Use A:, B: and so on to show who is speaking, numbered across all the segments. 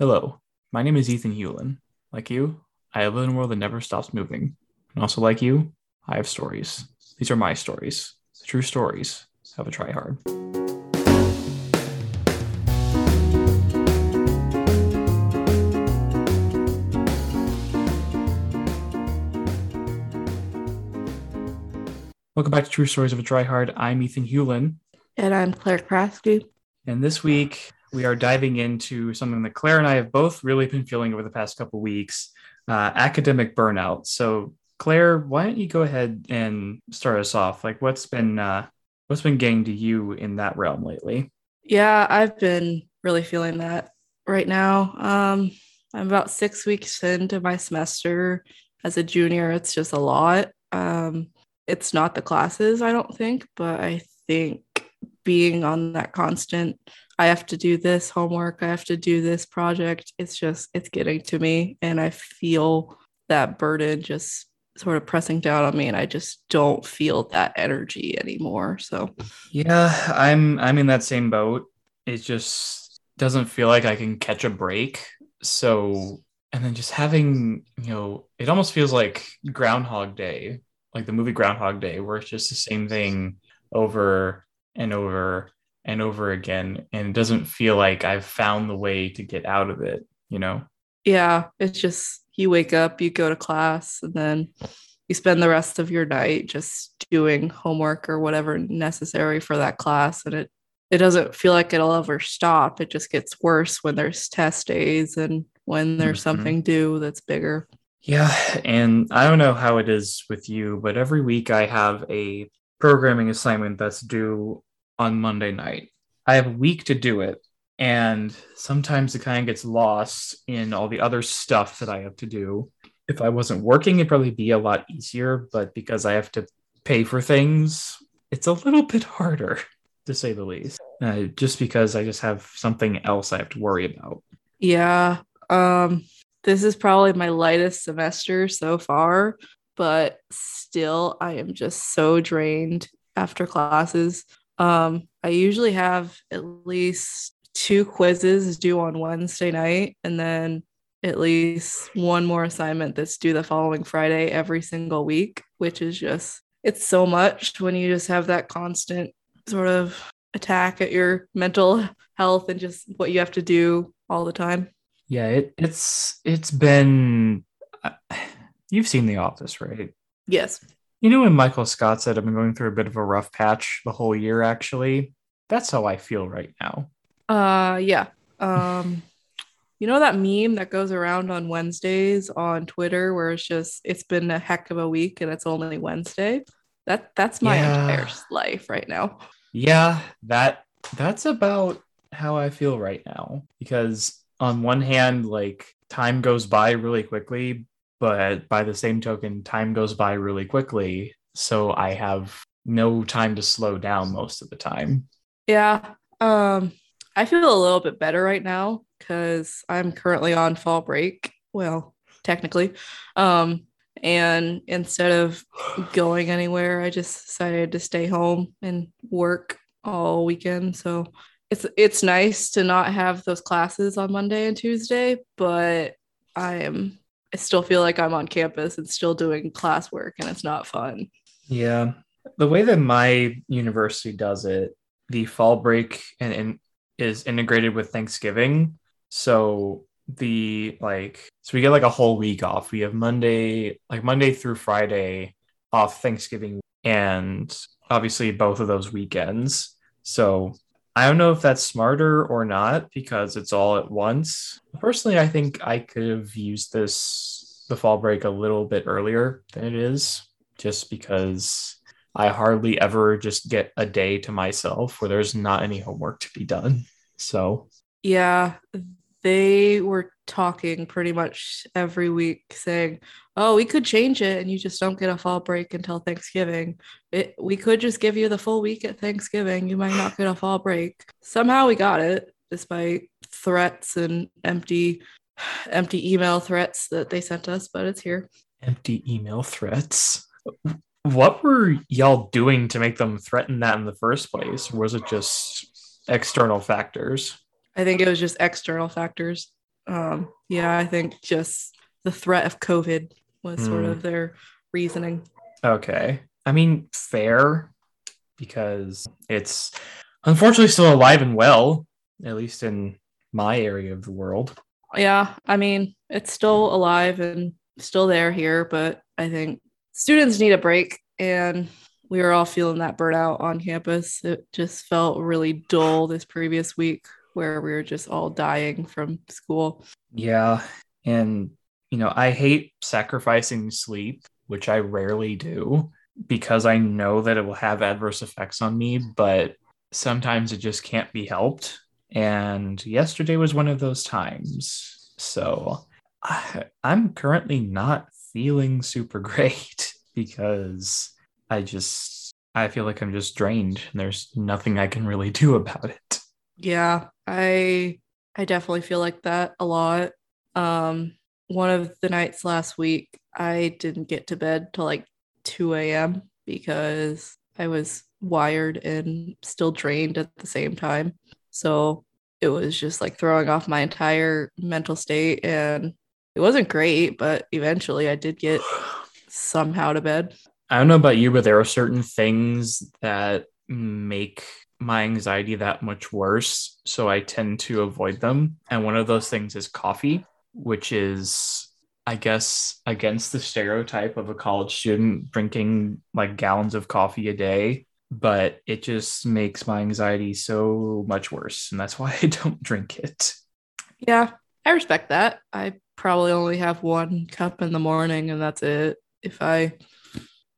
A: Hello, my name is Ethan Hulen. Like you, I live in a world that never stops moving. And also, like you, I have stories. These are my stories, the true stories of a tryhard. Welcome back to True Stories of a Tryhard. I'm Ethan Hulen.
B: And I'm Claire Krajewski.
A: And this week, we are diving into something that Claire and I have both really been feeling over the past couple weeks uh, academic burnout. So, Claire, why don't you go ahead and start us off? Like, what's been uh, what's been getting to you in that realm lately?
B: Yeah, I've been really feeling that right now. Um, I'm about six weeks into my semester as a junior. It's just a lot. Um, it's not the classes, I don't think, but I think being on that constant I have to do this homework, I have to do this project. It's just, it's getting to me. And I feel that burden just sort of pressing down on me. And I just don't feel that energy anymore. So,
A: yeah, I'm, I'm in that same boat. It just doesn't feel like I can catch a break. So, and then just having, you know, it almost feels like Groundhog Day, like the movie Groundhog Day, where it's just the same thing over and over and over again and it doesn't feel like I've found the way to get out of it, you know?
B: Yeah, it's just you wake up, you go to class, and then you spend the rest of your night just doing homework or whatever necessary for that class and it it doesn't feel like it'll ever stop. It just gets worse when there's test days and when there's mm-hmm. something due that's bigger.
A: Yeah, and I don't know how it is with you, but every week I have a programming assignment that's due on Monday night. I have a week to do it. And sometimes it kind of gets lost in all the other stuff that I have to do. If I wasn't working, it'd probably be a lot easier. But because I have to pay for things, it's a little bit harder, to say the least. Uh, just because I just have something else I have to worry about.
B: Yeah. Um, this is probably my lightest semester so far, but still, I am just so drained after classes. Um, I usually have at least two quizzes due on Wednesday night and then at least one more assignment that's due the following Friday every single week, which is just, it's so much when you just have that constant sort of attack at your mental health and just what you have to do all the time.
A: Yeah, it, it's it's been uh, you've seen The Office, right?
B: Yes.
A: You know, when Michael Scott said, I've been going through a bit of a rough patch the whole year, actually, that's how I feel right now.
B: Uh, yeah. Um, you know that meme that goes around on Wednesdays on Twitter where it's just, it's been a heck of a week and it's only Wednesday? That That's my yeah. entire life right now.
A: Yeah, that that's about how I feel right now because on one hand like time goes by really quickly but by the same token, time goes by really quickly. So I have no time to slow down most of the time.
B: Yeah. Um, I feel a little bit better right now because I'm currently on fall break. Well, technically. Um, and instead of going anywhere, I just decided to stay home and work all weekend. So it's it's nice to not have those classes on Monday and Tuesday, but I am I still feel like I'm on campus and still doing classwork and it's not fun.
A: Yeah. The way that my university does it, the fall break and, is integrated with Thanksgiving. So the like so we get like a whole week off. We have Monday, like Monday through Friday off Thanksgiving and obviously both of those weekends. So I don't know if that's smarter or not because it's all at once. Personally, I think I could have used this the fall break a little bit earlier than it is, just because I hardly ever just get a day to myself where there's not any homework to be done. So,
B: yeah, they were talking pretty much every week saying, "Oh, we could change it and you just don't get a fall break until Thanksgiving. It, we could just give you the full week at Thanksgiving. You might not get a fall break." Somehow we got it despite threats and empty empty email threats that they sent us, but it's here.
A: Empty email threats. What were y'all doing to make them threaten that in the first place? Was it just external factors?
B: I think it was just external factors. um, yeah, I think just the threat of COVID was sort
A: Hmm.
B: of their reasoning.
A: Okay. I mean, fair because it's unfortunately still alive and well, at least in my area of the world.
B: Yeah, I mean, it's still alive and still there here, but I think students need a break and we were all feeling that burnout on campus. It just felt really dull this previous week where we were just all dying from school.
A: Yeah. And, you know, I hate sacrificing sleep, which I rarely do because I know that it will have adverse effects on me, but sometimes it just can't be helped. And yesterday was one of those times. So I, I'm currently not feeling super great because I just, I feel like I'm just drained and there's nothing I can really do about it.
B: Yeah, I I definitely feel like that a lot. Um, one of the nights last week, I didn't get to bed till like 2 a.m. because I was wired and still drained at the same time. So it was just like throwing off my entire mental state and it wasn't great, but eventually I did get somehow to bed.
A: I don't know about you, but there are certain things that make my anxiety that much worse. So I tend to avoid them. And one of those things is coffee, which is, I guess, against the stereotype of a college student drinking like gallons of coffee a day. But it just makes my anxiety so much worse. And that's why I don't drink it.
B: Yeah, I respect that. I probably only have one cup in the morning and that's it. If I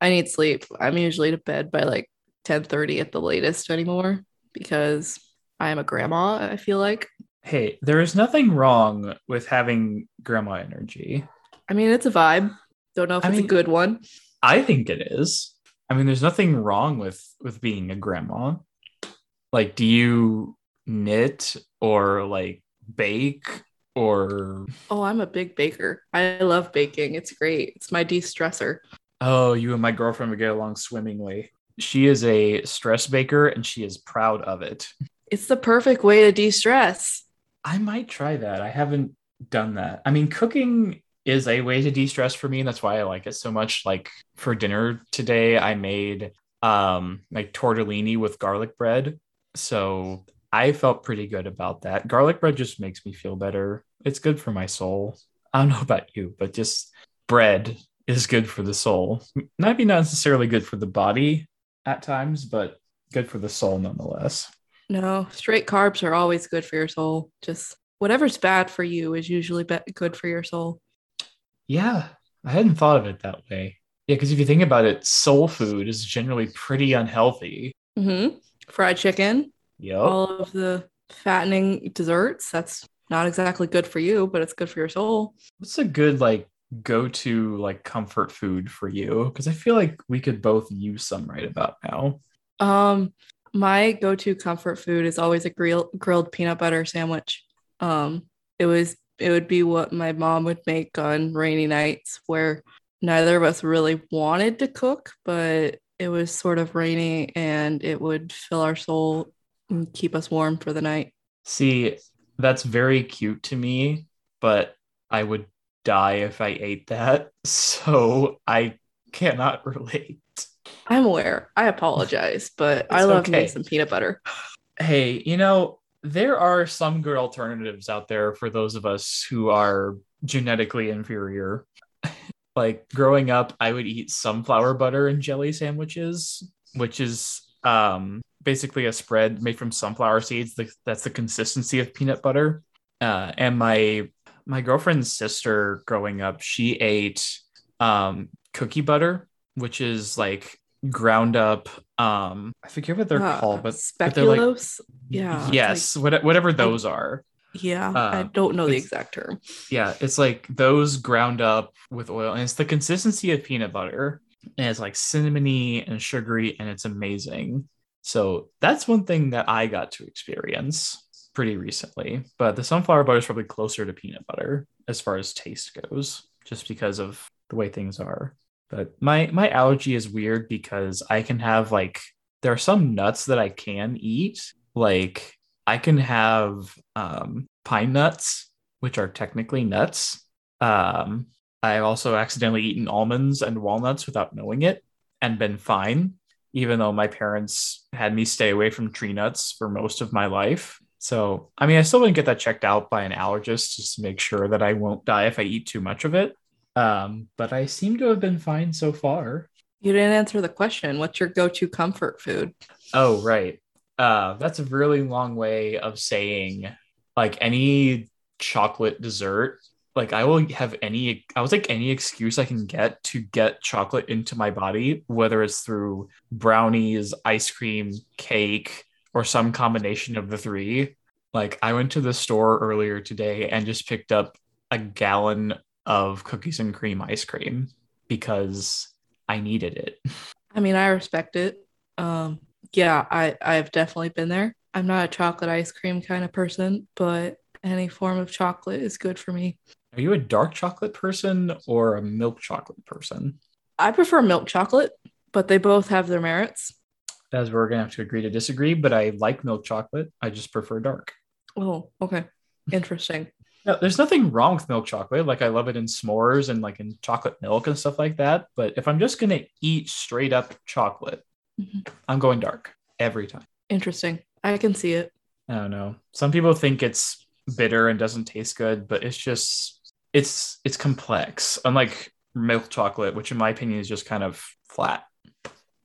B: I need sleep, I'm usually to bed by like 10:30 at the latest anymore because I am a grandma, I feel like.
A: Hey, there is nothing wrong with having grandma energy.
B: I mean, it's a vibe. Don't know if
A: I
B: it's
A: mean-
B: a good one.
A: I think it is. I mean, there's nothing wrong with with being a grandma. Like, do you knit or like bake or
B: Oh, I'm a big baker. I love baking. It's great. It's my de-stressor.
A: oh, you and my girlfriend would get along swimmingly. She is a stress baker and she is proud of it.
B: It's the perfect way to de-stress.
A: I might try that. I haven't done that. I mean, cooking is a way to de-stress for me, and that's why I like it so much. Like for dinner today, I made um like tortellini with garlic bread. So I felt pretty good about that. Garlic bread just makes me feel better. It's good for my soul. I don't know about you, but just bread is good for the soul. Maybe not necessarily good for the body at times, but good for the soul nonetheless.
B: No, straight carbs are always good for your soul. Just whatever's bad for you is usually be- good for your soul.
A: Yeah, I hadn't thought of it that way. Yeah, because if you think about it, soul food is generally pretty unhealthy.
B: Mm-hmm. Fried chicken,
A: Yep.
B: all of the fattening desserts. That's not exactly good for you, but it's good for your soul.
A: What's a good like go-to like comfort food for you? Because I feel like we could both use some right about now.
B: Um, my go-to comfort food is always a grill- grilled peanut butter sandwich. Um, it was it would be what my mom would make on rainy nights where neither of us really wanted to cook, but it was sort of rainy and it would fill our soul and keep us warm for the night.
A: See, that's very cute to me, but I would die if I ate that. So I cannot relate.
B: I'm aware. I apologize, but I love
A: okay.
B: me some peanut butter.
A: Hey, you know, there are some good alternatives out there for those of us who are genetically inferior. like growing up, I would eat sunflower butter and jelly sandwiches, which is um basically a spread made from sunflower seeds. That's the consistency of peanut butter. Uh, and my my girlfriend's sister growing up, she ate um cookie butter, which is like ground up um I forget what they're
B: Uh,
A: called, but but like
B: speculoos. yeah.
A: yes, what, whatever those are.
B: Yeah. I
A: Uh,
B: don't know the exact term.
A: Yeah, it's like those ground up with oil, and it's the consistency of peanut butter, and it's like cinnamony and sugary, and it's amazing. So that's one thing that I got to experience pretty recently. But the sunflower butter is probably closer to peanut butter as far as taste goes, just because of the way things are. But my my allergy is weird because I can have like there are some nuts that I can eat, like I can have um, pine nuts which are technically nuts. Um, I've also accidentally eaten almonds and walnuts without knowing it and been fine, even though my parents had me stay away from tree nuts for most of my life. So, I mean, I still wouldn't get that checked out by an allergist just to make sure that I won't die if I eat too much of it. Um, but I seem to have been fine so far.
B: You didn't answer the question. What's your go-to comfort food?
A: Oh, right. Uh, that's a really long way of saying like any chocolate dessert. Like I will have any, I was like any excuse I can get to get chocolate into my body, whether it's through brownies, ice cream, cake, or some combination of the three. Like I went to the store earlier today and just picked up a gallon of cookies and cream ice cream because I needed it.
B: I mean, I respect it. Um, yeah, I I've definitely been there. I'm not a chocolate ice cream kind of person, but any form of chocolate is good for me.
A: Are you a dark chocolate person or a milk chocolate person?
B: I prefer milk chocolate, but they both have their merits.
A: As we're gonna have to agree to disagree, but I like milk chocolate. I just prefer dark.
B: Oh, okay. Interesting.
A: No, there's nothing wrong with milk chocolate. Like I love it in s'mores and like in chocolate milk and stuff like that. But if I'm just gonna eat straight up chocolate,
B: Mhm.
A: I'm going dark every time.
B: Interesting. I can see it.
A: I don't know. Some people think it's bitter and doesn't taste good, but it's just it's it's complex. Unlike milk chocolate, which in my opinion is just kind of flat.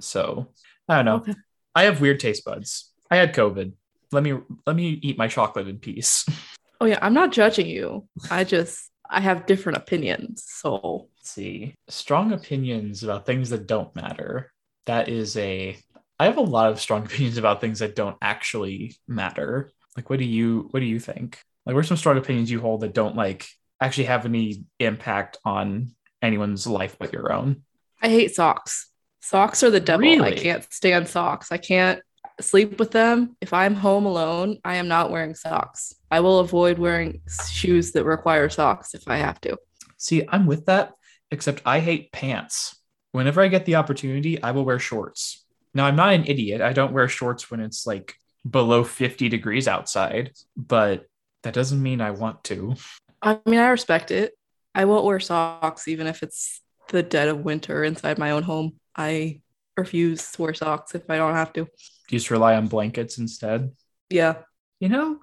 A: So I don't know.
B: Okay.
A: I have weird taste buds. I had COVID. Let me let me eat my chocolate in peace.
B: Oh yeah, I'm not judging you. I just I have different opinions. So
A: Let's see. Strong opinions about things that don't matter. That is a I have a lot of strong opinions about things that don't actually matter. Like what do you what do you think? Like what are some strong opinions you hold that don't like actually have any impact on anyone's life but your own?
B: I hate socks. Socks are the devil. I can't stand socks. I can't sleep with them. If I'm home alone, I am not wearing socks. I will avoid wearing shoes that require socks if I have to.
A: See, I'm with that, except I hate pants. Whenever I get the opportunity, I will wear shorts. Now, I'm not an idiot. I don't wear shorts when it's like below 50 degrees outside, but that doesn't mean I want to.
B: I mean, I respect it. I won't wear socks even if it's the dead of winter inside my own home. I refuse to wear socks if I don't have to.
A: Do you just rely on blankets instead.
B: Yeah.
A: You know,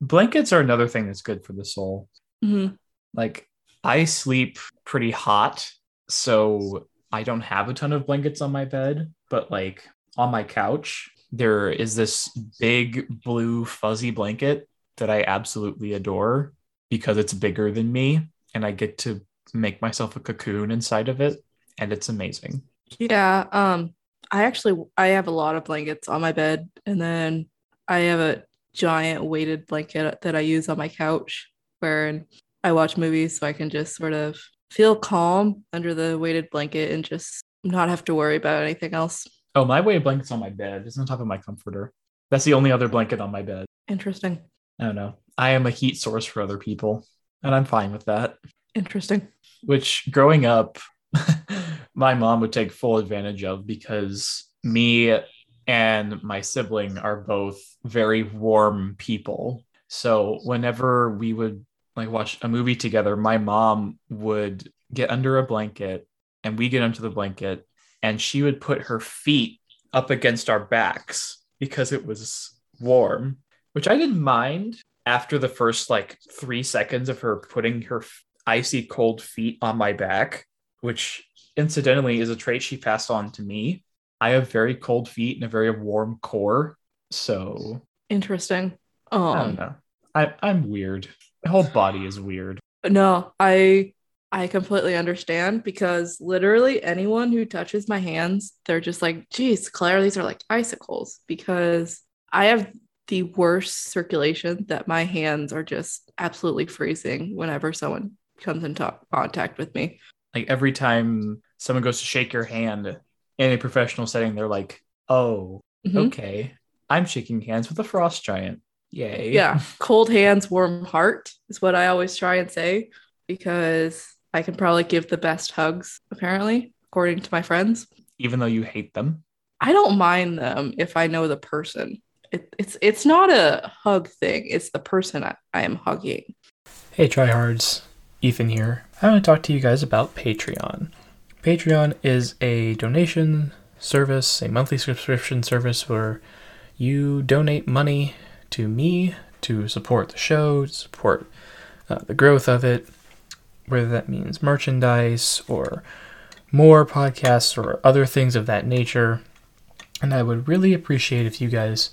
A: blankets are another thing that's good for the soul.
B: hmm
A: Like, I sleep pretty hot, so I don't have a ton of blankets on my bed, but like on my couch, there is this big blue fuzzy blanket that I absolutely adore because it's bigger than me and I get to make myself a cocoon inside of it and it's amazing.
B: Yeah. Um, I actually I have a lot of blankets on my bed, and then I have a giant weighted blanket that I use on my couch where I watch movies so I can just sort of feel calm under the weighted blanket and just not have to worry about anything else.
A: Oh, my weighted blanket's on my bed. It's on top of my comforter. That's the only other blanket on my bed.
B: Interesting.
A: I don't know. I am a heat source for other people, and I'm fine with that.
B: Interesting.
A: which growing up my mom would take full advantage of because me and my sibling are both very warm people. So whenever we would like watch a movie together my mom would get under a blanket and we get under the blanket and she would put her feet up against our backs because it was warm which i didn't mind. After the first like three seconds of her putting her icy cold feet on my back, which incidentally is a trait she passed on to me. I have very cold feet and a very warm core. So
B: Interesting.
A: I don't
B: Um,
A: know. I, I'm weird. My whole body is weird.
B: no, I I completely understand because literally anyone who touches my hands, they're just like, geez, Claire, these are like icicles because I have the worst circulation that my hands are just absolutely freezing whenever someone comes in to- contact with me.
A: Like every time someone goes to shake your hand in a professional setting, they're like, oh,
B: Mhm.
A: okay. I'm shaking hands with a frost giant. Yay.
B: Yeah, cold hands, warm heart is what I always try and say because I can probably give the best hugs, apparently, according to my friends.
A: Even though you hate them.
B: I don't mind them if I know the person. It, it's it's not a hug thing. It's the person I, I am hugging.
A: Hey, tryhards. Ethan here. I want to talk to you guys about Patreon. Patreon is a donation service, a monthly subscription service where you donate money to me to support the show, support uh, the growth of it, whether that means merchandise or more podcasts or other things of that nature. And I would really appreciate if you guys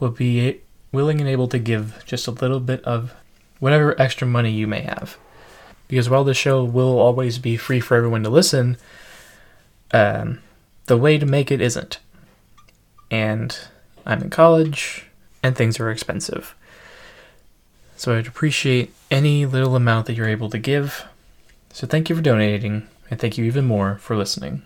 A: would be willing and able to give just a little bit of whatever extra money you may have. Because while the show will always be free for everyone to listen, um, the way to make it isn't. And I'm in college, and things are expensive. So I'd appreciate any little amount that you're able to give. So thank you for donating, and thank you even more for listening.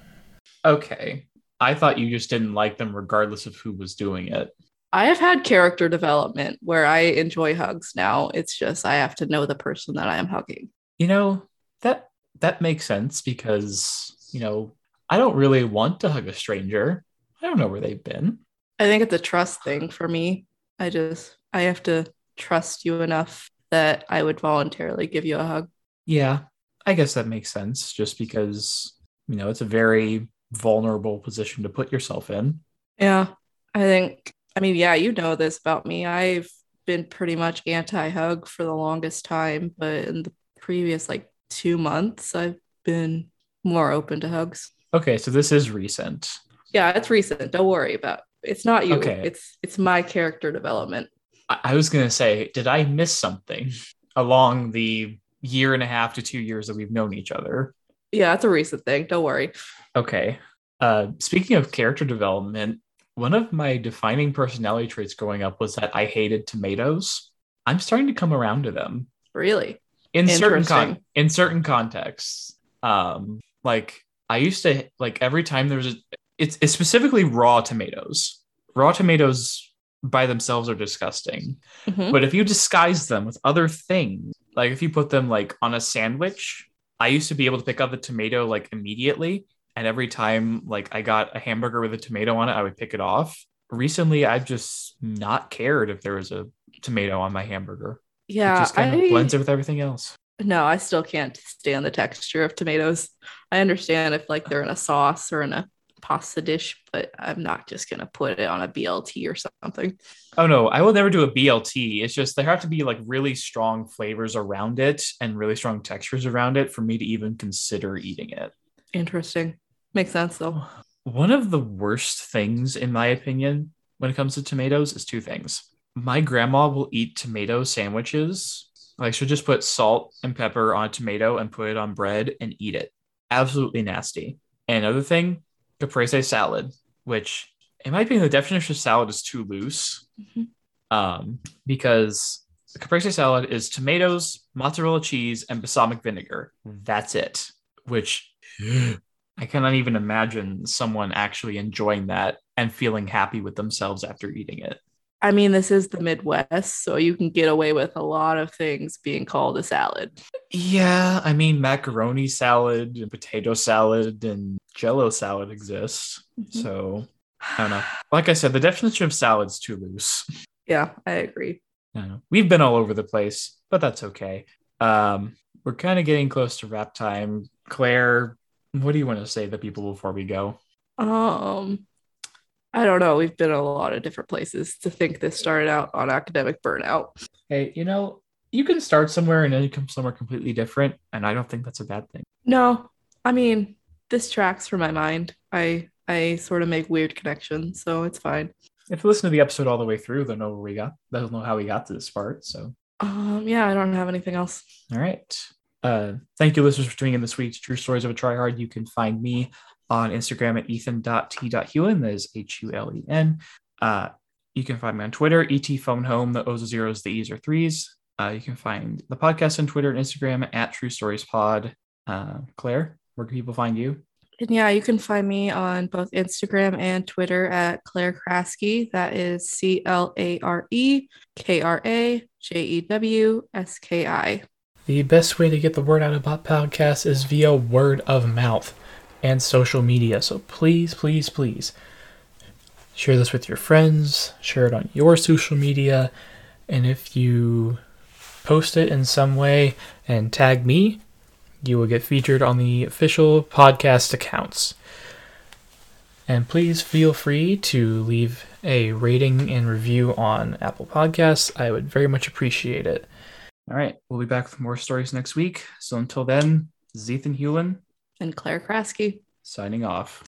A: Okay. I thought you just didn't like them regardless of who was doing it.
B: I have had character development where I enjoy hugs now. It's just I have to know the person that I am hugging.
A: You know, that that makes sense because, you know, I don't really want to hug a stranger. I don't know where they've been.
B: I think it's a trust thing for me. I just I have to trust you enough that I would voluntarily give you a hug.
A: Yeah, I guess that makes sense just because, you know, it's a very vulnerable position to put yourself in.
B: Yeah. I think I mean, yeah, you know this about me. I've been pretty much anti hug for the longest time, but in the previous like two months, I've been more open to hugs.
A: Okay, so this is recent.
B: Yeah, it's recent. Don't worry about it. It's not you. Okay. It's it's my character development.
A: I, I was gonna say, did I miss something along the year and a half to two years that we've known each other?
B: Yeah, it's a recent thing. Don't worry.
A: Okay. Uh, speaking of character development, one of my defining personality traits growing up was that I hated tomatoes. I'm starting to come around to them.
B: Really?
A: In certain con- in certain contexts. Um, like I used to like every time there was a it's, it's specifically raw tomatoes. Raw tomatoes by themselves are disgusting. Mm-hmm. But if you disguise them with other things, like if you put them like on a sandwich, I used to be able to pick up the tomato like immediately and every time like I got a hamburger with a tomato on it, I would pick it off. Recently, I've just not cared if there was a tomato on my hamburger.
B: Yeah,
A: it just kind I, of blends it with everything else.
B: No, I still can't stand the texture of tomatoes. I understand if like they're in a sauce or in a pasta dish, but I'm not just gonna put it on a BLT or something.
A: Oh no, I will never do a BLT. It's just there have to be like really strong flavors around it and really strong textures around it for me to even consider eating it.
B: Interesting. Makes sense though.
A: One of the worst things, in my opinion, when it comes to tomatoes is two things. My grandma will eat tomato sandwiches. Like she'll just put salt and pepper on a tomato and put it on bread and eat it. Absolutely nasty. And another thing, caprese salad, which in my opinion, the definition of salad is too loose. Mm-hmm. Um, because caprese salad is tomatoes, mozzarella cheese, and balsamic vinegar. That's it. Which I cannot even imagine someone actually enjoying that and feeling happy with themselves after eating it.
B: I mean, this is the Midwest, so you can get away with a lot of things being called a salad.
A: Yeah, I mean, macaroni salad and potato salad and jello salad exists. Mm-hmm. So I don't know. Like I said, the definition of salad is too loose.
B: Yeah, I agree.
A: I We've been all over the place, but that's okay. Um, we're kind of getting close to wrap time. Claire, what do you want to say to people before we go?
B: Um, I don't know. We've been a lot of different places to think this started out on academic burnout.
A: Hey, you know, you can start somewhere and then you come somewhere completely different, and I don't think that's a bad thing.
B: No, I mean, this tracks for my mind. I I sort of make weird connections, so it's fine.
A: If you listen to the episode all the way through, they'll know where we got. They'll know how we got to this part. So,
B: um, yeah, I don't have anything else.
A: All right. Uh, thank you, listeners, for tuning in this week's True Stories of a Tryhard. You can find me on Instagram at ethan.t.hulen. That is H U L E N. Uh, you can find me on Twitter, ET Phone Home. The O's are zeros, the E's are threes. Uh, you can find the podcast on Twitter and Instagram at True Stories Pod. Uh, Claire, where can people find you?
B: And yeah, you can find me on both Instagram and Twitter at Claire Krajewski. That is C L A R E K R A J E W S K I.
A: The best way to get the word out about podcasts is via word of mouth and social media. So please, please, please share this with your friends, share it on your social media, and if you post it in some way and tag me, you will get featured on the official podcast accounts. And please feel free to leave a rating and review on Apple Podcasts. I would very much appreciate it. All right, we'll be back with more stories next week. So until then, Zethan Hulen
B: And Claire Krajewski.
A: signing off.